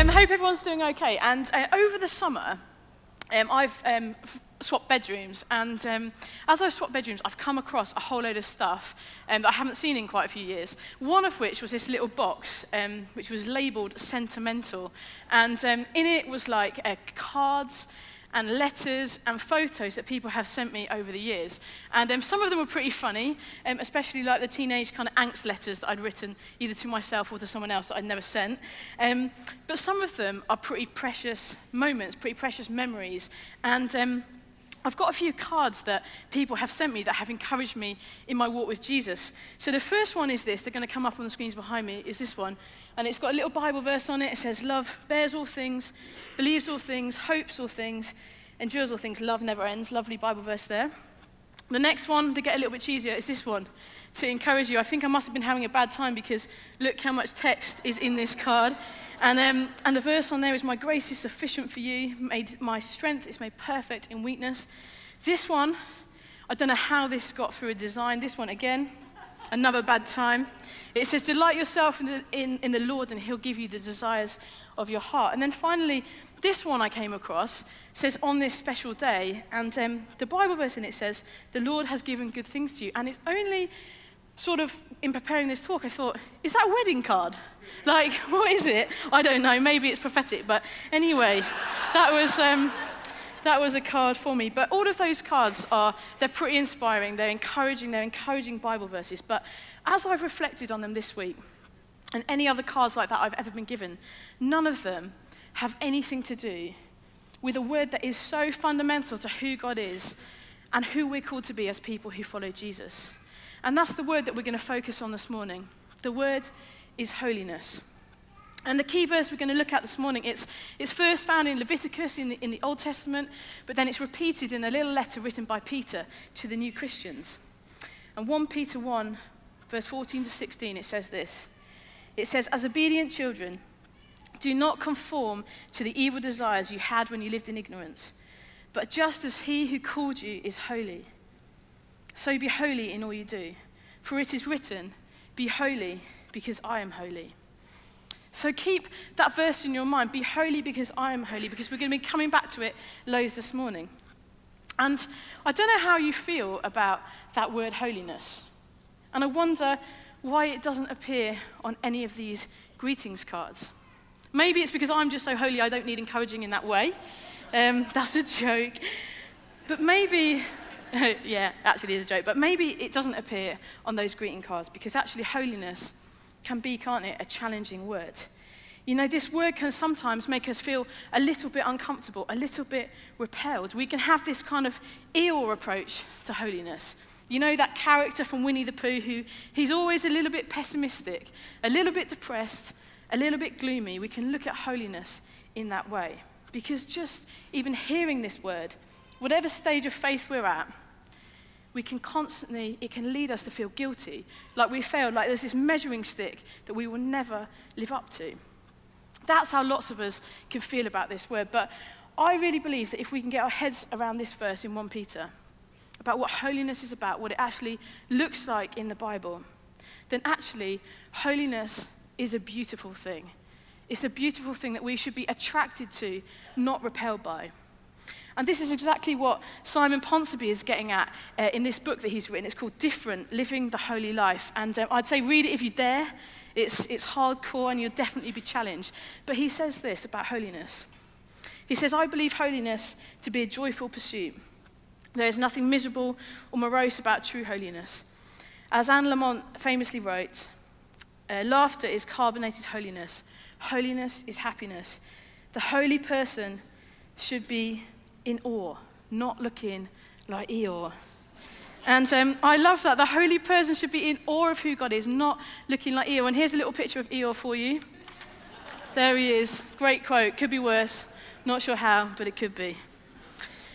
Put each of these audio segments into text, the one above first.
Um, hope everyone's doing okay. And uh, over the summer, um, I've um, swapped bedrooms. And um, as I've swapped bedrooms, I've come across a whole load of stuff um, that I haven't seen in quite a few years. One of which was this little box, um, which was labelled sentimental. And um, in it was like uh, cards and letters and photos that people have sent me over the years. And um, some of them were pretty funny, um, especially like the teenage kind of angst letters that I'd written either to myself or to someone else that I'd never sent. Um, but some of them are pretty precious moments, pretty precious memories. And um, I've got a few cards that people have sent me that have encouraged me in my walk with Jesus. So the first one is this, they're going to come up on the screens behind me, is this one. And it's got a little Bible verse on it. It says, Love bears all things, believes all things, hopes all things, endures all things, love never ends. Lovely Bible verse there. The next one, to get a little bit cheesier, is this one to encourage you. I think I must have been having a bad time because look how much text is in this card. And, um, and the verse on there is, My grace is sufficient for you, made, my strength is made perfect in weakness. This one, I don't know how this got through a design. This one again, another bad time. It says, Delight yourself in the, in, in the Lord, and He'll give you the desires of your heart. And then finally, this one I came across says, On this special day, and um, the Bible verse in it says, The Lord has given good things to you. And it's only sort of in preparing this talk, I thought, Is that a wedding card? Like, what is it? I don't know. Maybe it's prophetic. But anyway, that was. Um, that was a card for me. But all of those cards are, they're pretty inspiring. They're encouraging. They're encouraging Bible verses. But as I've reflected on them this week, and any other cards like that I've ever been given, none of them have anything to do with a word that is so fundamental to who God is and who we're called to be as people who follow Jesus. And that's the word that we're going to focus on this morning. The word is holiness. And the key verse we're going to look at this morning, it's, it's first found in Leviticus in the, in the Old Testament, but then it's repeated in a little letter written by Peter to the new Christians. And 1 Peter 1, verse 14 to 16, it says this. It says, As obedient children, do not conform to the evil desires you had when you lived in ignorance, but just as he who called you is holy, so be holy in all you do. For it is written, Be holy because I am holy. So keep that verse in your mind. Be holy because I am holy, because we're going to be coming back to it loads this morning. And I don't know how you feel about that word holiness. And I wonder why it doesn't appear on any of these greetings cards. Maybe it's because I'm just so holy I don't need encouraging in that way. Um, that's a joke. But maybe, yeah, actually is a joke. But maybe it doesn't appear on those greeting cards because actually holiness can be, can't it, a challenging word. You know, this word can sometimes make us feel a little bit uncomfortable, a little bit repelled. We can have this kind of Eeyore approach to holiness. You know, that character from Winnie the Pooh who he's always a little bit pessimistic, a little bit depressed, a little bit gloomy. We can look at holiness in that way. Because just even hearing this word, whatever stage of faith we're at, we can constantly, it can lead us to feel guilty, like we failed, like there's this measuring stick that we will never live up to. That's how lots of us can feel about this word. But I really believe that if we can get our heads around this verse in 1 Peter, about what holiness is about, what it actually looks like in the Bible, then actually holiness is a beautiful thing. It's a beautiful thing that we should be attracted to, not repelled by. And this is exactly what Simon Ponsonby is getting at uh, in this book that he's written. It's called Different Living the Holy Life. And um, I'd say read it if you dare. It's, it's hardcore and you'll definitely be challenged. But he says this about holiness. He says, I believe holiness to be a joyful pursuit. There is nothing miserable or morose about true holiness. As Anne Lamott famously wrote, uh, laughter is carbonated holiness. Holiness is happiness. The holy person should be in awe, not looking like Eeyore. And um, I love that. The holy person should be in awe of who God is, not looking like Eeyore. And here's a little picture of Eeyore for you. There he is. Great quote. Could be worse. Not sure how, but it could be.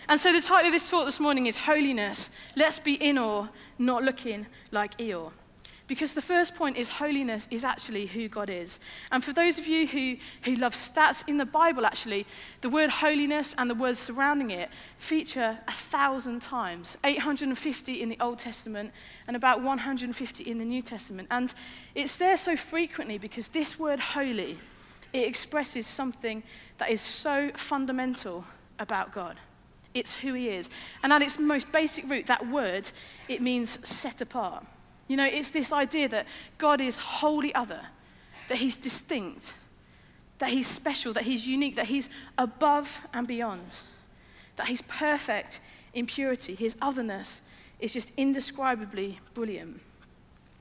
And so the title of this talk this morning is Holiness. Let's be in awe, not looking like Eeyore. Because the first point is holiness is actually who God is. And for those of you who, who love stats in the Bible, actually, the word holiness and the words surrounding it feature a thousand times 850 in the Old Testament and about 150 in the New Testament. And it's there so frequently because this word holy it expresses something that is so fundamental about God. It's who He is. And at its most basic root, that word, it means set apart. You know, it's this idea that God is wholly other, that He's distinct, that He's special, that He's unique, that He's above and beyond, that He's perfect in purity. His otherness is just indescribably brilliant.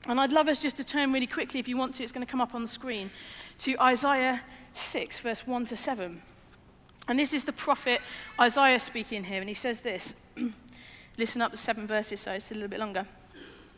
And I'd love us just to turn really quickly, if you want to, it's going to come up on the screen, to Isaiah 6, verse 1 to 7. And this is the prophet Isaiah speaking here, and he says this. Listen up to seven verses, so it's a little bit longer.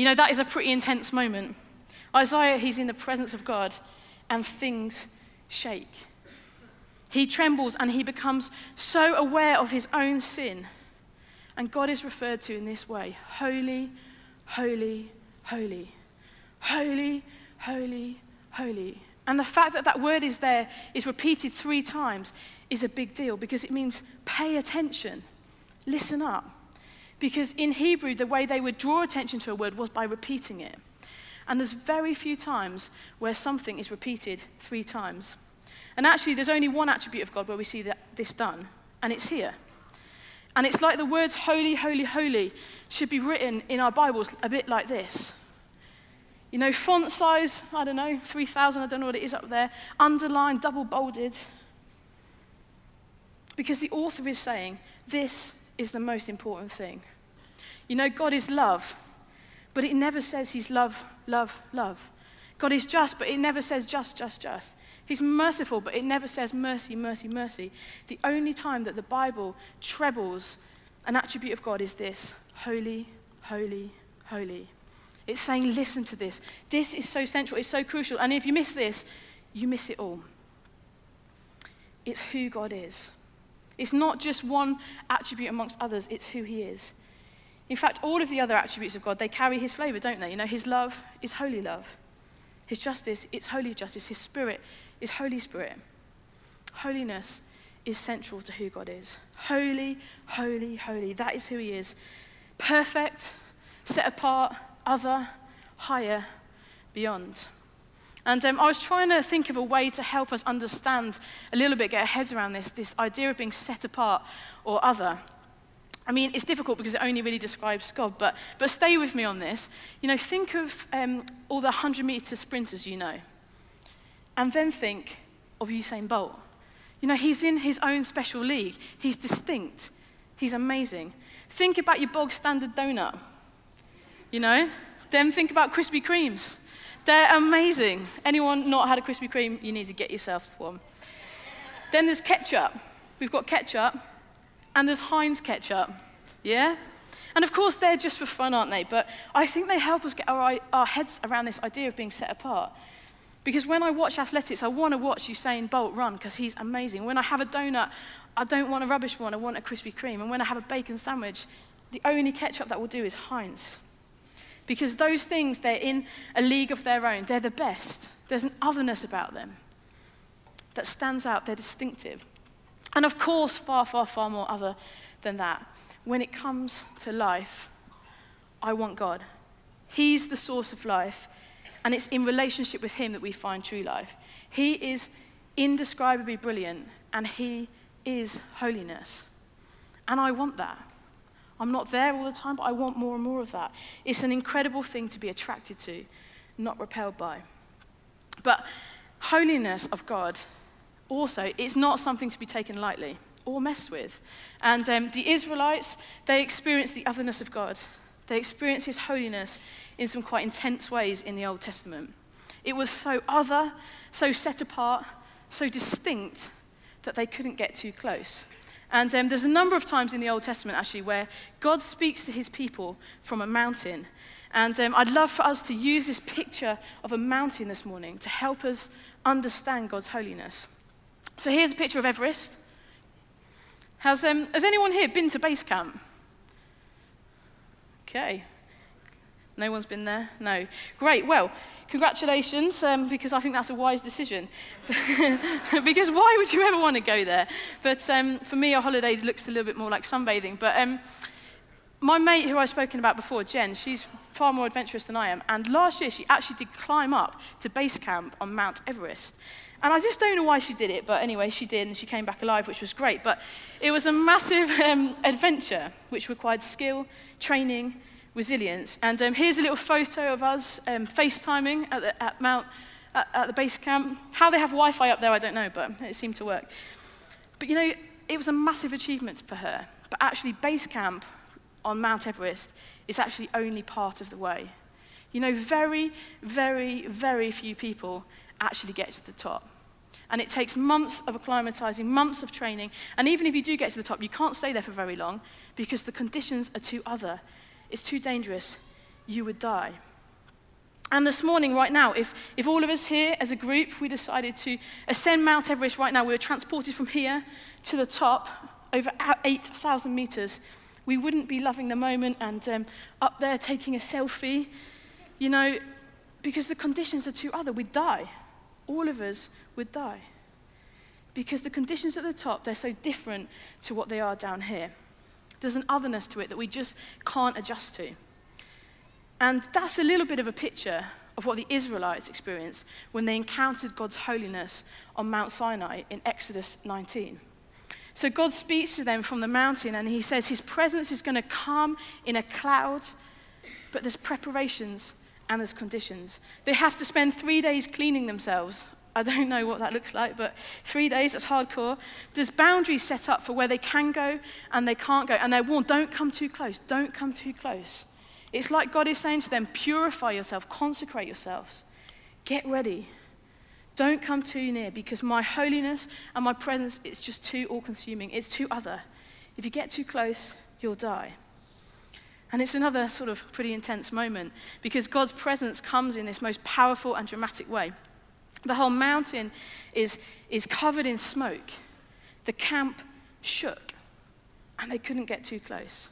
You know, that is a pretty intense moment. Isaiah, he's in the presence of God, and things shake. He trembles and he becomes so aware of his own sin. And God is referred to in this way Holy, holy, holy. Holy, holy, holy. And the fact that that word is there, is repeated three times, is a big deal because it means pay attention, listen up. Because in Hebrew, the way they would draw attention to a word was by repeating it. And there's very few times where something is repeated three times. And actually, there's only one attribute of God where we see that, this done, and it's here. And it's like the words holy, holy, holy should be written in our Bibles a bit like this. You know, font size, I don't know, 3,000, I don't know what it is up there, underlined, double bolded. Because the author is saying, this is the most important thing. You know, God is love, but it never says he's love, love, love. God is just, but it never says just, just, just. He's merciful, but it never says mercy, mercy, mercy. The only time that the Bible trebles an attribute of God is this holy, holy, holy. It's saying, listen to this. This is so central, it's so crucial. And if you miss this, you miss it all. It's who God is. It's not just one attribute amongst others, it's who He is. In fact, all of the other attributes of God, they carry His flavor, don't they? You know, His love is holy love. His justice, it's holy justice. His spirit is Holy Spirit. Holiness is central to who God is. Holy, holy, holy. That is who He is. Perfect, set apart, other, higher, beyond. And um, I was trying to think of a way to help us understand a little bit, get our heads around this, this idea of being set apart or other. I mean, it's difficult because it only really describes God, but, but stay with me on this. You know, think of um, all the 100 meter sprinters you know, and then think of Usain Bolt. You know, he's in his own special league, he's distinct, he's amazing. Think about your bog standard donut you know? Then think about Krispy Kremes. They're amazing. Anyone not had a Krispy Kreme, you need to get yourself one. Then there's ketchup. We've got ketchup, and there's Heinz ketchup. Yeah? And of course, they're just for fun, aren't they? But I think they help us get our, our heads around this idea of being set apart. Because when I watch athletics, I want to watch Usain Bolt run because he's amazing. When I have a donut, I don't want a rubbish one, I want a Krispy Kreme. And when I have a bacon sandwich, the only ketchup that will do is Heinz. Because those things, they're in a league of their own. They're the best. There's an otherness about them that stands out. They're distinctive. And of course, far, far, far more other than that. When it comes to life, I want God. He's the source of life, and it's in relationship with Him that we find true life. He is indescribably brilliant, and He is holiness. And I want that. I'm not there all the time, but I want more and more of that. It's an incredible thing to be attracted to, not repelled by. But holiness of God also is not something to be taken lightly. or mess with. And um, the Israelites, they experienced the otherness of God. They experienced his holiness in some quite intense ways in the Old Testament. It was so other, so set apart, so distinct that they couldn't get too close. And um, there's a number of times in the Old Testament, actually, where God speaks to his people from a mountain. And um, I'd love for us to use this picture of a mountain this morning to help us understand God's holiness. So here's a picture of Everest. Has, um, has anyone here been to base camp? Okay. No one's been there? No. Great. Well, congratulations, um, because I think that's a wise decision. because why would you ever want to go there? But um, for me, a holiday looks a little bit more like sunbathing. But um, my mate who I've spoken about before, Jen, she's far more adventurous than I am. And last year, she actually did climb up to base camp on Mount Everest. And I just don't know why she did it, but anyway, she did, and she came back alive, which was great. But it was a massive um, adventure, which required skill, training, resilience. And um, here's a little photo of us um, FaceTiming at, the, at Mount, at, at the base camp. How they have Wi-Fi up there, I don't know, but it seemed to work. But you know, it was a massive achievement for her. But actually, base camp on Mount Everest is actually only part of the way. You know, very, very, very few people actually get to the top. And it takes months of acclimatizing, months of training. And even if you do get to the top, you can't stay there for very long because the conditions are too other. It's too dangerous. You would die. And this morning, right now, if, if all of us here as a group, we decided to ascend Mount Everest right now, we were transported from here to the top, over 8,000 meters, we wouldn't be loving the moment and um, up there taking a selfie, you know, because the conditions are too other. We'd die all of us would die. Because the conditions at the top, they're so different to what they are down here. There's an otherness to it that we just can't adjust to. And that's a little bit of a picture of what the Israelites experienced when they encountered God's holiness on Mount Sinai in Exodus 19. So God speaks to them from the mountain and he says his presence is going to come in a cloud, but there's preparations and there's conditions. They have to spend three days cleaning themselves. I don't know what that looks like, but three days, that's hardcore. There's boundaries set up for where they can go and they can't go. And they're warned, don't come too close, don't come too close. It's like God is saying to them, purify yourself, consecrate yourselves, get ready. Don't come too near because my holiness and my presence is just too all consuming. It's too other. If you get too close, you'll die. And it's another sort of pretty intense moment because God's presence comes in this most powerful and dramatic way. The whole mountain is, is covered in smoke. The camp shook, and they couldn't get too close.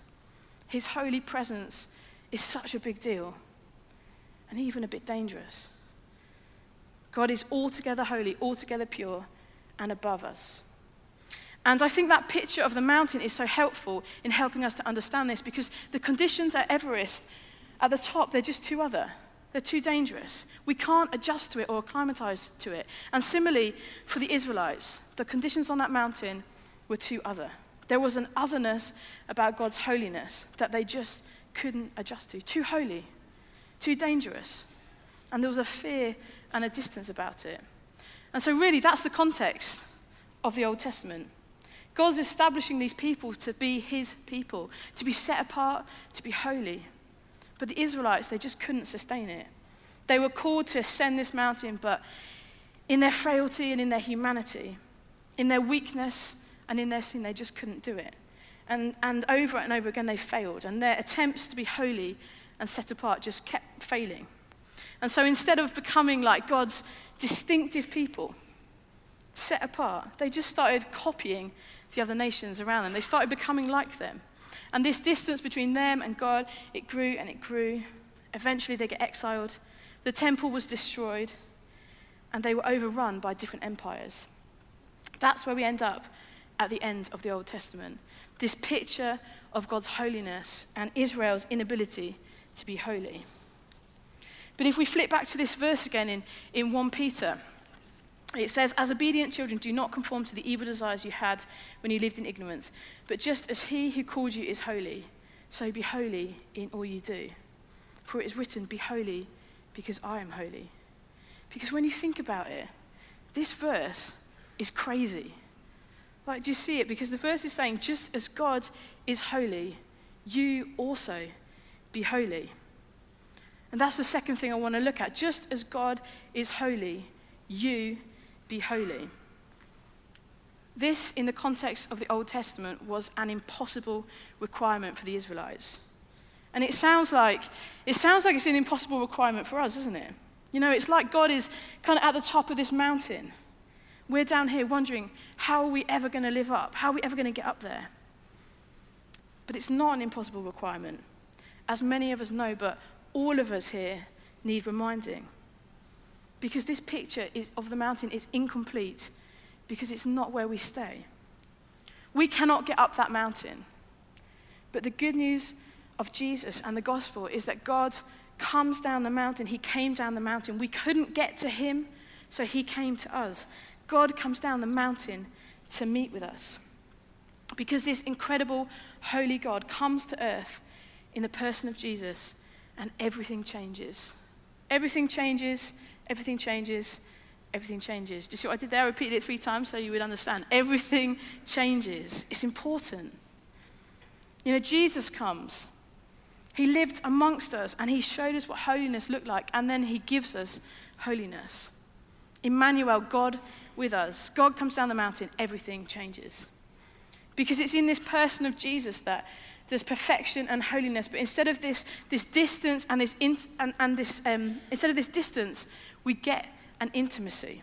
His holy presence is such a big deal, and even a bit dangerous. God is altogether holy, altogether pure, and above us. And I think that picture of the mountain is so helpful in helping us to understand this because the conditions at Everest, at the top, they're just too other. They're too dangerous. We can't adjust to it or acclimatize to it. And similarly, for the Israelites, the conditions on that mountain were too other. There was an otherness about God's holiness that they just couldn't adjust to. Too holy, too dangerous. And there was a fear and a distance about it. And so, really, that's the context of the Old Testament. God's establishing these people to be his people, to be set apart, to be holy. But the Israelites, they just couldn't sustain it. They were called to ascend this mountain, but in their frailty and in their humanity, in their weakness and in their sin, they just couldn't do it. And, and over and over again, they failed. And their attempts to be holy and set apart just kept failing. And so instead of becoming like God's distinctive people, set apart, they just started copying the other nations around them. They started becoming like them. And this distance between them and God, it grew and it grew. Eventually, they get exiled. The temple was destroyed, and they were overrun by different empires. That's where we end up at the end of the Old Testament. This picture of God's holiness and Israel's inability to be holy. But if we flip back to this verse again in, in 1 Peter, it says, As obedient children, do not conform to the evil desires you had when you lived in ignorance, but just as he who called you is holy, so be holy in all you do. For it is written, Be holy because I am holy. Because when you think about it, this verse is crazy. Like, do you see it? Because the verse is saying, just as God is holy, you also be holy. And that's the second thing I want to look at. Just as God is holy, you be holy. This, in the context of the Old Testament, was an impossible requirement for the Israelites. And it sounds like it sounds like it's an impossible requirement for us, isn't it? You know, it's like God is kind of at the top of this mountain. We're down here wondering, how are we ever going to live up? How are we ever going to get up there? But it's not an impossible requirement, as many of us know, but all of us here need reminding. Because this picture is, of the mountain is incomplete because it's not where we stay. We cannot get up that mountain. But the good news of Jesus and the gospel is that God comes down the mountain. He came down the mountain. We couldn't get to him, so he came to us. God comes down the mountain to meet with us. Because this incredible, holy God comes to earth in the person of Jesus, and everything changes. Everything changes, everything changes, everything changes. Do you see what I did there? I repeated it three times so you would understand. Everything changes. It's important. You know, Jesus comes. He lived amongst us and he showed us what holiness looked like, and then he gives us holiness. Emmanuel, God with us. God comes down the mountain, everything changes. Because it's in this person of Jesus that there's perfection and holiness. But instead of this, this distance and this, in, and, and this um, instead of this distance, we get an intimacy.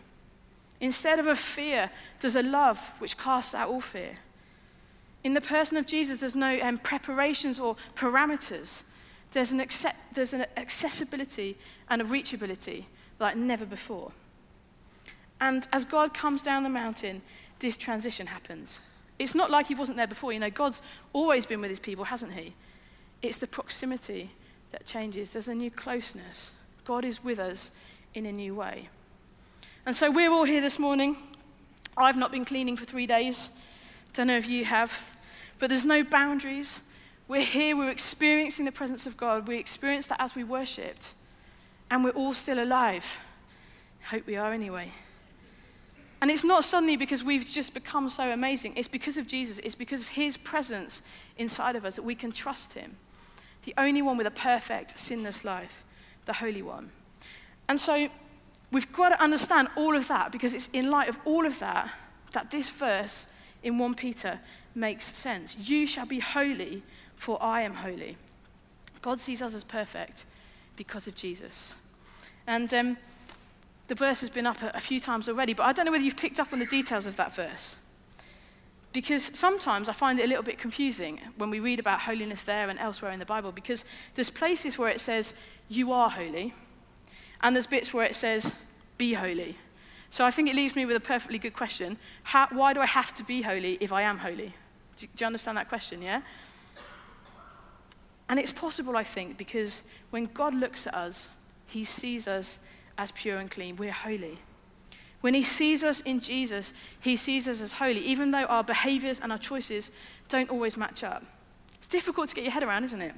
Instead of a fear, there's a love which casts out all fear. In the person of Jesus, there's no um, preparations or parameters. There's an, accept, there's an accessibility and a reachability like never before. And as God comes down the mountain, this transition happens. It's not like he wasn't there before. You know, God's always been with his people, hasn't he? It's the proximity that changes. There's a new closeness. God is with us in a new way. And so we're all here this morning. I've not been cleaning for three days. Don't know if you have. But there's no boundaries. We're here, we're experiencing the presence of God. We experienced that as we worshipped. And we're all still alive. Hope we are anyway. And it's not suddenly because we've just become so amazing. It's because of Jesus. It's because of his presence inside of us that we can trust him. The only one with a perfect, sinless life, the Holy One. And so we've got to understand all of that because it's in light of all of that that this verse in 1 Peter makes sense. You shall be holy, for I am holy. God sees us as perfect because of Jesus. And um, the verse has been up a, a few times already, but I don't know whether you've picked up on the details of that verse. Because sometimes I find it a little bit confusing when we read about holiness there and elsewhere in the Bible, because there's places where it says, You are holy, and there's bits where it says, Be holy. So I think it leaves me with a perfectly good question. How, why do I have to be holy if I am holy? Do, do you understand that question, yeah? And it's possible, I think, because when God looks at us, he sees us as pure and clean. We're holy. When he sees us in Jesus, he sees us as holy, even though our behaviors and our choices don't always match up. It's difficult to get your head around, isn't it?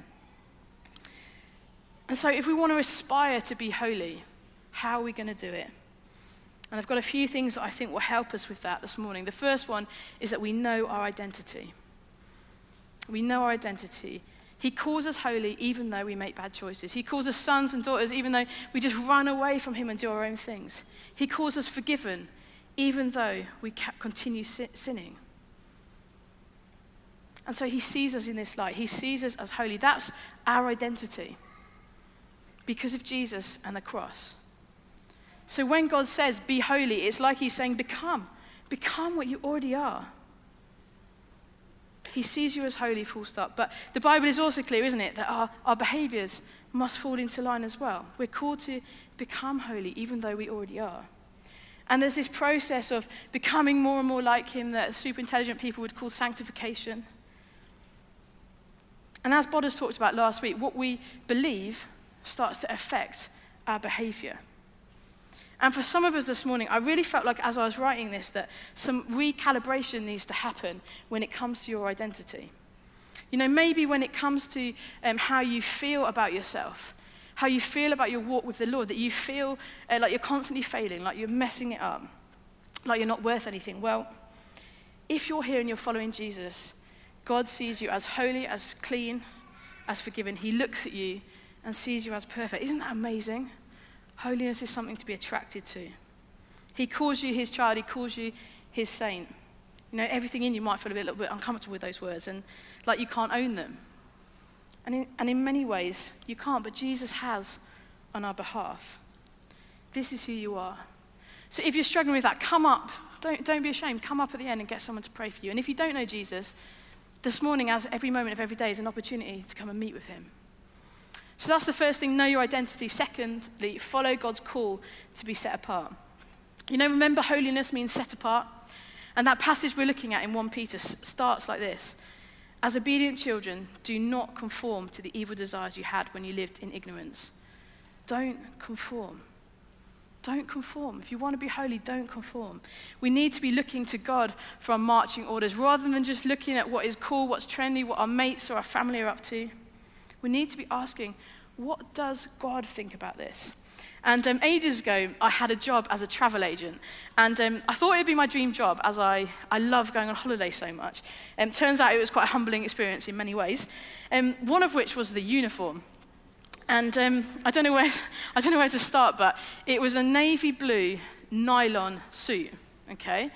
And so, if we want to aspire to be holy, how are we going to do it? And I've got a few things that I think will help us with that this morning. The first one is that we know our identity. We know our identity. He calls us holy even though we make bad choices. He calls us sons and daughters even though we just run away from Him and do our own things. He calls us forgiven even though we continue sinning. And so He sees us in this light. He sees us as holy. That's our identity because of Jesus and the cross. So when God says, be holy, it's like He's saying, become. Become what you already are. He sees you as holy, full stop. But the Bible is also clear, isn't it, that our, our behaviors must fall into line as well. We're called to become holy, even though we already are. And there's this process of becoming more and more like Him that super intelligent people would call sanctification. And as Bod has talked about last week, what we believe starts to affect our behavior. And for some of us this morning, I really felt like as I was writing this that some recalibration needs to happen when it comes to your identity. You know, maybe when it comes to um, how you feel about yourself, how you feel about your walk with the Lord, that you feel uh, like you're constantly failing, like you're messing it up, like you're not worth anything. Well, if you're here and you're following Jesus, God sees you as holy, as clean, as forgiven. He looks at you and sees you as perfect. Isn't that amazing? Holiness is something to be attracted to. He calls you his child, he calls you his saint. You know, everything in you might feel a little bit uncomfortable with those words and like you can't own them. And in, and in many ways, you can't, but Jesus has on our behalf. This is who you are. So if you're struggling with that, come up. Don't, don't be ashamed. Come up at the end and get someone to pray for you. And if you don't know Jesus, this morning, as every moment of every day, is an opportunity to come and meet with him. So that's the first thing know your identity. Secondly, follow God's call to be set apart. You know, remember, holiness means set apart. And that passage we're looking at in 1 Peter starts like this As obedient children, do not conform to the evil desires you had when you lived in ignorance. Don't conform. Don't conform. If you want to be holy, don't conform. We need to be looking to God for our marching orders rather than just looking at what is cool, what's trendy, what our mates or our family are up to. We need to be asking, what does God think about this? And um, ages ago, I had a job as a travel agent. And um, I thought it would be my dream job, as I, I love going on holiday so much. Um, turns out it was quite a humbling experience in many ways, um, one of which was the uniform. And um, I, don't know where, I don't know where to start, but it was a navy blue nylon suit, okay?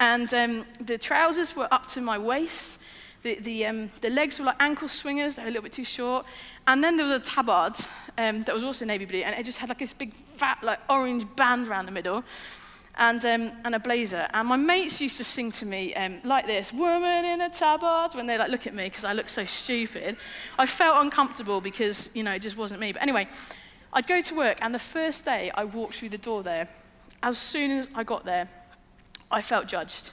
And um, the trousers were up to my waist. The, the, um, the legs were like ankle swingers, they were a little bit too short. And then there was a tabard um, that was also navy blue, and it just had like this big fat like orange band around the middle. And, um, and a blazer. And my mates used to sing to me um, like this, woman in a tabard, when they like look at me because I look so stupid. I felt uncomfortable because, you know, it just wasn't me. But anyway, I'd go to work, and the first day I walked through the door there, as soon as I got there, I felt judged.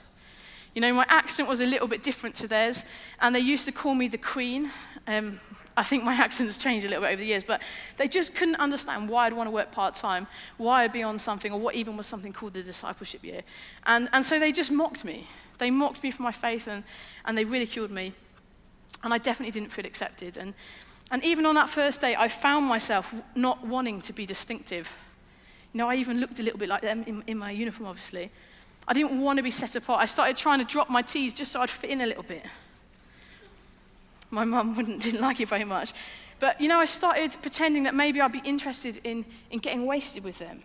You know, my accent was a little bit different to theirs, and they used to call me the Queen. Um, I think my accent's changed a little bit over the years, but they just couldn't understand why I'd want to work part time, why I'd be on something, or what even was something called the discipleship year. And, and so they just mocked me. They mocked me for my faith, and, and they ridiculed me. And I definitely didn't feel accepted. And, and even on that first day, I found myself not wanting to be distinctive. You know, I even looked a little bit like them in, in my uniform, obviously. I didn't want to be set apart. I started trying to drop my T's just so I'd fit in a little bit. My mum wouldn't, didn't like it very much. But, you know, I started pretending that maybe I'd be interested in, in getting wasted with them.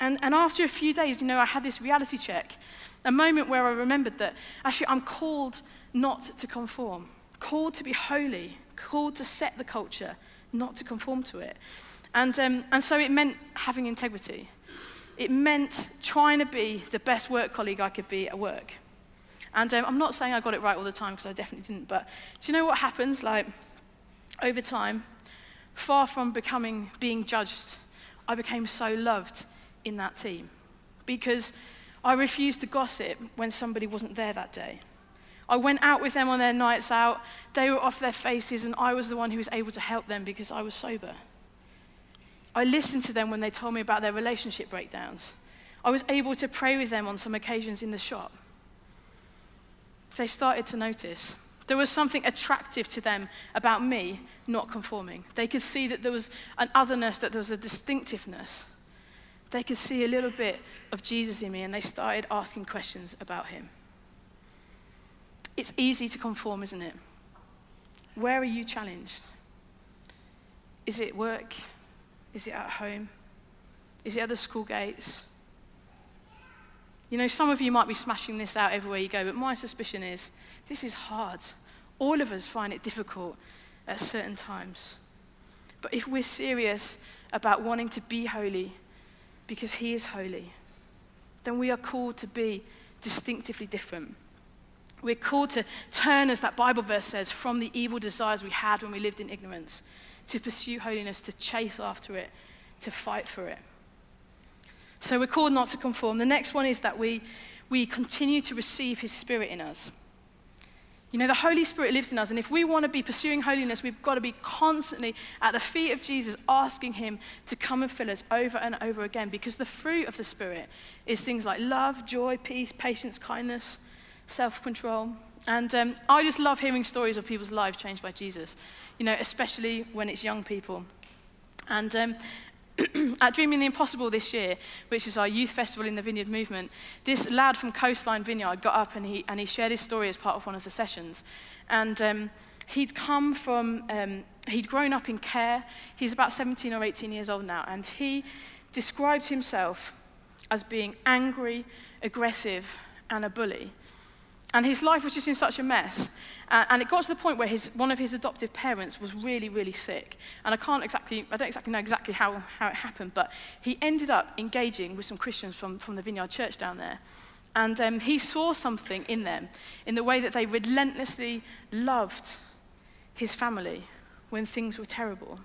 And, and after a few days, you know, I had this reality check, a moment where I remembered that actually I'm called not to conform, called to be holy, called to set the culture, not to conform to it. And, um, and so it meant having integrity. It meant trying to be the best work colleague I could be at work. And um, I'm not saying I got it right all the time because I definitely didn't, but do you know what happens? Like, over time, far from becoming being judged, I became so loved in that team because I refused to gossip when somebody wasn't there that day. I went out with them on their nights out, they were off their faces, and I was the one who was able to help them because I was sober. I listened to them when they told me about their relationship breakdowns. I was able to pray with them on some occasions in the shop. They started to notice. There was something attractive to them about me not conforming. They could see that there was an otherness, that there was a distinctiveness. They could see a little bit of Jesus in me, and they started asking questions about him. It's easy to conform, isn't it? Where are you challenged? Is it work? Is it at home? Is it at the school gates? You know, some of you might be smashing this out everywhere you go, but my suspicion is this is hard. All of us find it difficult at certain times. But if we're serious about wanting to be holy because He is holy, then we are called to be distinctively different. We're called to turn, as that Bible verse says, from the evil desires we had when we lived in ignorance to pursue holiness, to chase after it, to fight for it. So we're called not to conform. The next one is that we, we continue to receive his spirit in us. You know, the Holy Spirit lives in us, and if we want to be pursuing holiness, we've got to be constantly at the feet of Jesus, asking Him to come and fill us over and over again, because the fruit of the Spirit is things like love, joy, peace, patience, kindness, self control. And um, I just love hearing stories of people's lives changed by Jesus, you know, especially when it's young people. And um, At Dreaming the Impossible this year, which is our youth festival in the Vineyard Movement, this lad from Coastline Vineyard got up and he, and he shared his story as part of one of the sessions. And um, he'd come from, um, he'd grown up in care. He's about 17 or 18 years old now. And he described himself as being angry, aggressive, and a bully. And his life was just in such a mess. Uh, and it got to the point where his, one of his adoptive parents was really, really sick. And I can't exactly, I don't exactly know exactly how, how it happened, but he ended up engaging with some Christians from, from the Vineyard Church down there. And um, he saw something in them, in the way that they relentlessly loved his family when things were terrible.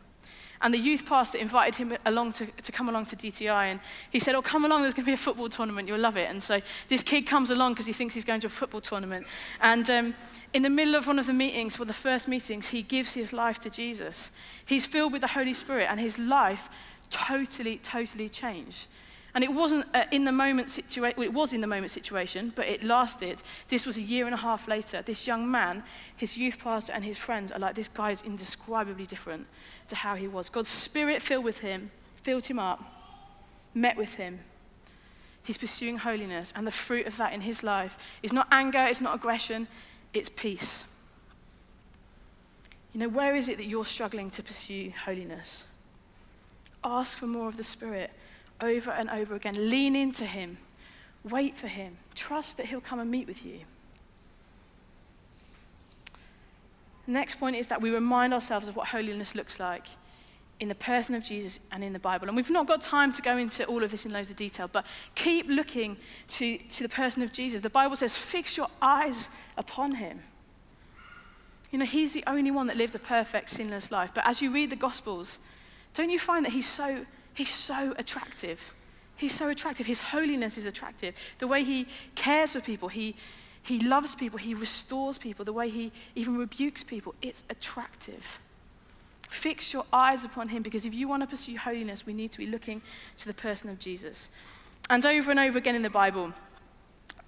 And the youth pastor invited him along to, to come along to DTI. And he said, Oh, come along, there's going to be a football tournament. You'll love it. And so this kid comes along because he thinks he's going to a football tournament. And um, in the middle of one of the meetings, one of the first meetings, he gives his life to Jesus. He's filled with the Holy Spirit, and his life totally, totally changed. And it wasn't uh, in the moment situation, it was in the moment situation, but it lasted. This was a year and a half later. This young man, his youth pastor, and his friends are like, this guy is indescribably different to how he was. God's spirit filled with him, filled him up, met with him. He's pursuing holiness, and the fruit of that in his life is not anger, it's not aggression, it's peace. You know, where is it that you're struggling to pursue holiness? Ask for more of the Spirit over and over again. Lean into Him. Wait for Him. Trust that He'll come and meet with you. The next point is that we remind ourselves of what holiness looks like in the person of Jesus and in the Bible. And we've not got time to go into all of this in loads of detail, but keep looking to, to the person of Jesus. The Bible says, fix your eyes upon him. You know, he's the only one that lived a perfect, sinless life. But as you read the Gospels, don't you find that he's so He's so attractive. He's so attractive. His holiness is attractive. The way he cares for people, he, he loves people, he restores people, the way he even rebukes people, it's attractive. Fix your eyes upon him because if you want to pursue holiness, we need to be looking to the person of Jesus. And over and over again in the Bible,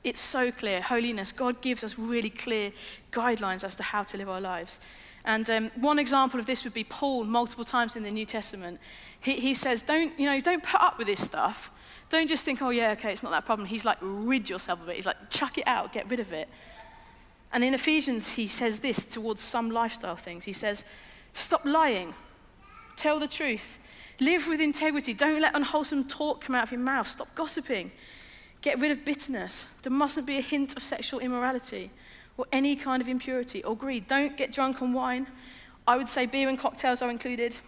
it's so clear. Holiness, God gives us really clear guidelines as to how to live our lives. And um, one example of this would be Paul, multiple times in the New Testament. He, he says, don't, you know, don't put up with this stuff. Don't just think, oh, yeah, okay, it's not that problem. He's like, rid yourself of it. He's like, chuck it out, get rid of it. And in Ephesians, he says this towards some lifestyle things. He says, stop lying, tell the truth, live with integrity. Don't let unwholesome talk come out of your mouth. Stop gossiping. Get rid of bitterness. There mustn't be a hint of sexual immorality or any kind of impurity or greed. Don't get drunk on wine. I would say beer and cocktails are included.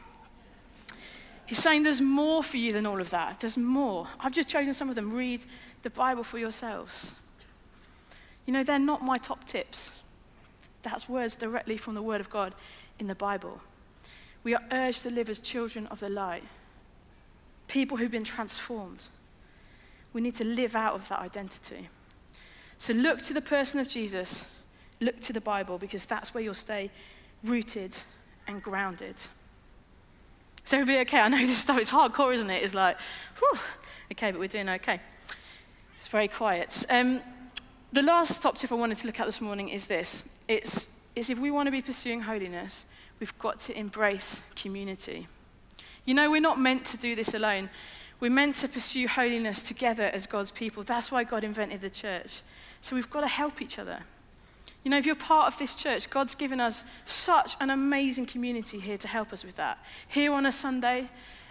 He's saying there's more for you than all of that. There's more. I've just chosen some of them. Read the Bible for yourselves. You know, they're not my top tips. That's words directly from the Word of God in the Bible. We are urged to live as children of the light, people who've been transformed. We need to live out of that identity. So look to the person of Jesus, look to the Bible, because that's where you'll stay rooted and grounded. Is everybody okay? I know this stuff, it's hardcore, isn't it? It's like, whew, okay, but we're doing okay. It's very quiet. Um, the last top tip I wanted to look at this morning is this. It's, it's if we want to be pursuing holiness, we've got to embrace community. You know, we're not meant to do this alone. We're meant to pursue holiness together as God's people. That's why God invented the church. So we've got to help each other. You know, if you're part of this church, God's given us such an amazing community here to help us with that. Here on a Sunday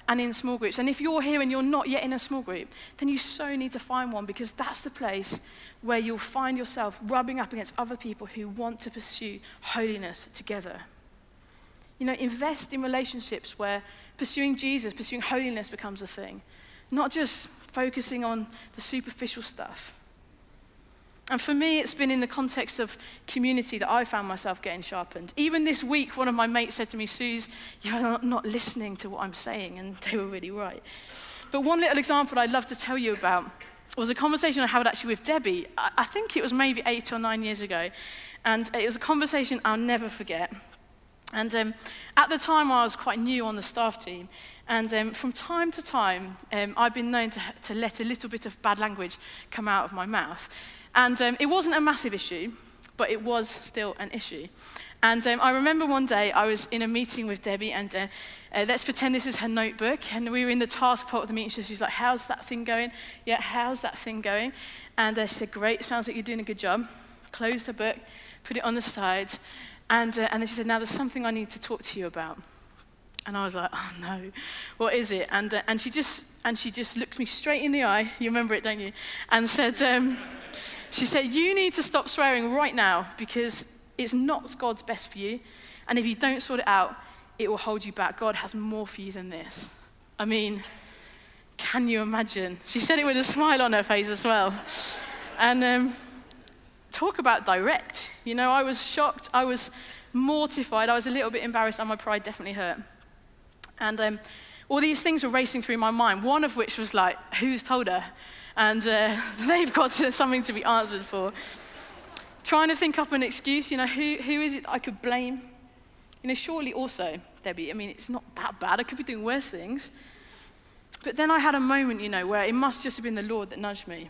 and in small groups. And if you're here and you're not yet in a small group, then you so need to find one because that's the place where you'll find yourself rubbing up against other people who want to pursue holiness together. You know, invest in relationships where pursuing Jesus, pursuing holiness becomes a thing, not just focusing on the superficial stuff. And for me, it's been in the context of community that I found myself getting sharpened. Even this week, one of my mates said to me, Suze, you're not listening to what I'm saying. And they were really right. But one little example I'd love to tell you about was a conversation I had actually with Debbie. I think it was maybe eight or nine years ago. And it was a conversation I'll never forget. And um, at the time, I was quite new on the staff team. And um, from time to time, um, I've been known to, to let a little bit of bad language come out of my mouth. And um, it wasn't a massive issue, but it was still an issue. And um, I remember one day I was in a meeting with Debbie, and uh, uh, let's pretend this is her notebook. And we were in the task part of the meeting. So she's like, How's that thing going? Yeah, how's that thing going? And uh, she said, Great, sounds like you're doing a good job. Closed the book, put it on the side. And, uh, and then she said, Now there's something I need to talk to you about. And I was like, Oh no, what is it? And, uh, and, she, just, and she just looked me straight in the eye. You remember it, don't you? And said, um, She said, You need to stop swearing right now because it's not God's best for you. And if you don't sort it out, it will hold you back. God has more for you than this. I mean, can you imagine? She said it with a smile on her face as well. And um, talk about direct. You know, I was shocked. I was mortified. I was a little bit embarrassed, and my pride definitely hurt. And um, all these things were racing through my mind, one of which was like, who's told her? And uh, they've got something to be answered for trying to think up an excuse, you know, who, who is it I could blame? You know, surely also, Debbie, I mean, it's not that bad. I could be doing worse things. But then I had a moment, you know, where it must just have been the Lord that nudged me.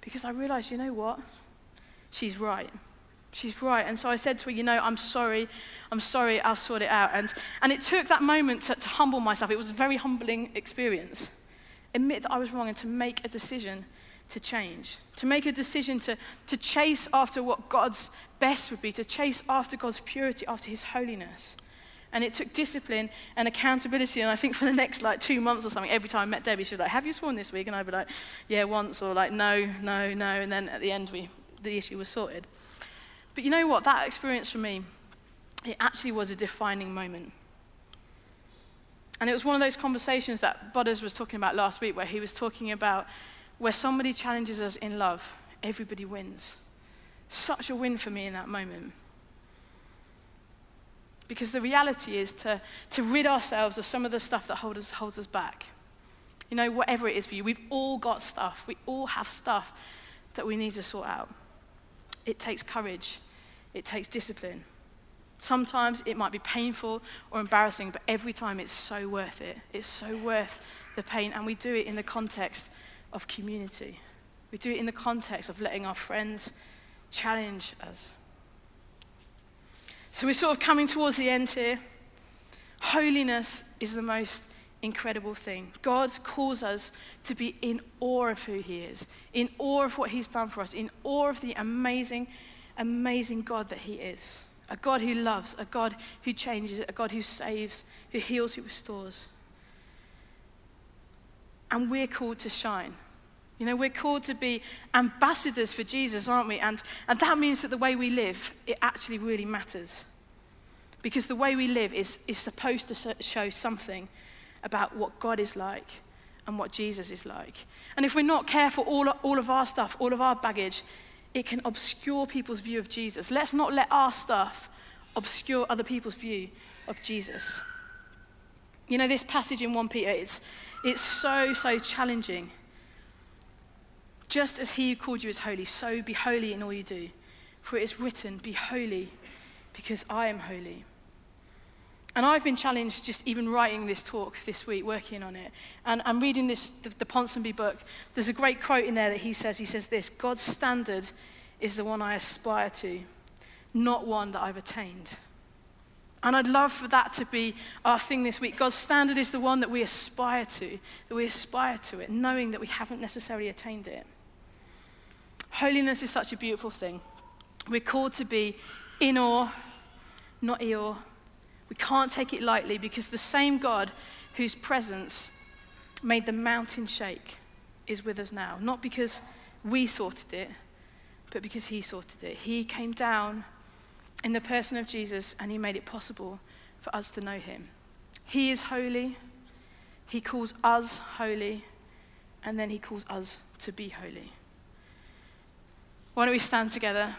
Because I realized, you know what? She's right. She's right. And so I said to her, you know, I'm sorry. I'm sorry. I'll sort it out. And, and it took that moment to, to humble myself. It was a very humbling experience. Admit that I was wrong and to make a decision to change, to make a decision to, to chase after what God's best would be, to chase after God's purity, after His holiness. And it took discipline and accountability. And I think for the next like two months or something, every time I met Debbie, she was like, Have you sworn this week? And I'd be like, Yeah, once, or like, No, no, no. And then at the end, we, the issue was sorted. But you know what? That experience for me, it actually was a defining moment. And it was one of those conversations that Butters was talking about last week, where he was talking about where somebody challenges us in love, everybody wins. Such a win for me in that moment. Because the reality is to, to rid ourselves of some of the stuff that hold us, holds us back. You know, whatever it is for you, we've all got stuff. We all have stuff that we need to sort out. It takes courage, it takes discipline. Sometimes it might be painful or embarrassing, but every time it's so worth it. It's so worth the pain, and we do it in the context of community. We do it in the context of letting our friends challenge us. So we're sort of coming towards the end here. Holiness is the most incredible thing. God calls us to be in awe of who He is, in awe of what He's done for us, in awe of the amazing, amazing God that He is. A God who loves, a God who changes, a God who saves, who heals, who restores. And we're called to shine. You know, we're called to be ambassadors for Jesus, aren't we? And, and that means that the way we live, it actually really matters. Because the way we live is, is supposed to show something about what God is like and what Jesus is like. And if we're not careful, all, all of our stuff, all of our baggage, it can obscure people's view of Jesus. Let's not let our stuff obscure other people's view of Jesus. You know, this passage in 1 Peter, it's, it's so, so challenging. Just as he who called you is holy, so be holy in all you do. For it is written, Be holy, because I am holy. And I've been challenged just even writing this talk this week, working on it. And I'm reading this, the, the Ponsonby book. There's a great quote in there that he says, he says this, God's standard is the one I aspire to, not one that I've attained. And I'd love for that to be our thing this week. God's standard is the one that we aspire to, that we aspire to it, knowing that we haven't necessarily attained it. Holiness is such a beautiful thing. We're called to be in awe, not Eeyore. We can't take it lightly because the same God whose presence made the mountain shake is with us now. Not because we sorted it, but because He sorted it. He came down in the person of Jesus, and he made it possible for us to know him. He is holy, he calls us holy, and then he calls us to be holy. Why don't we stand together?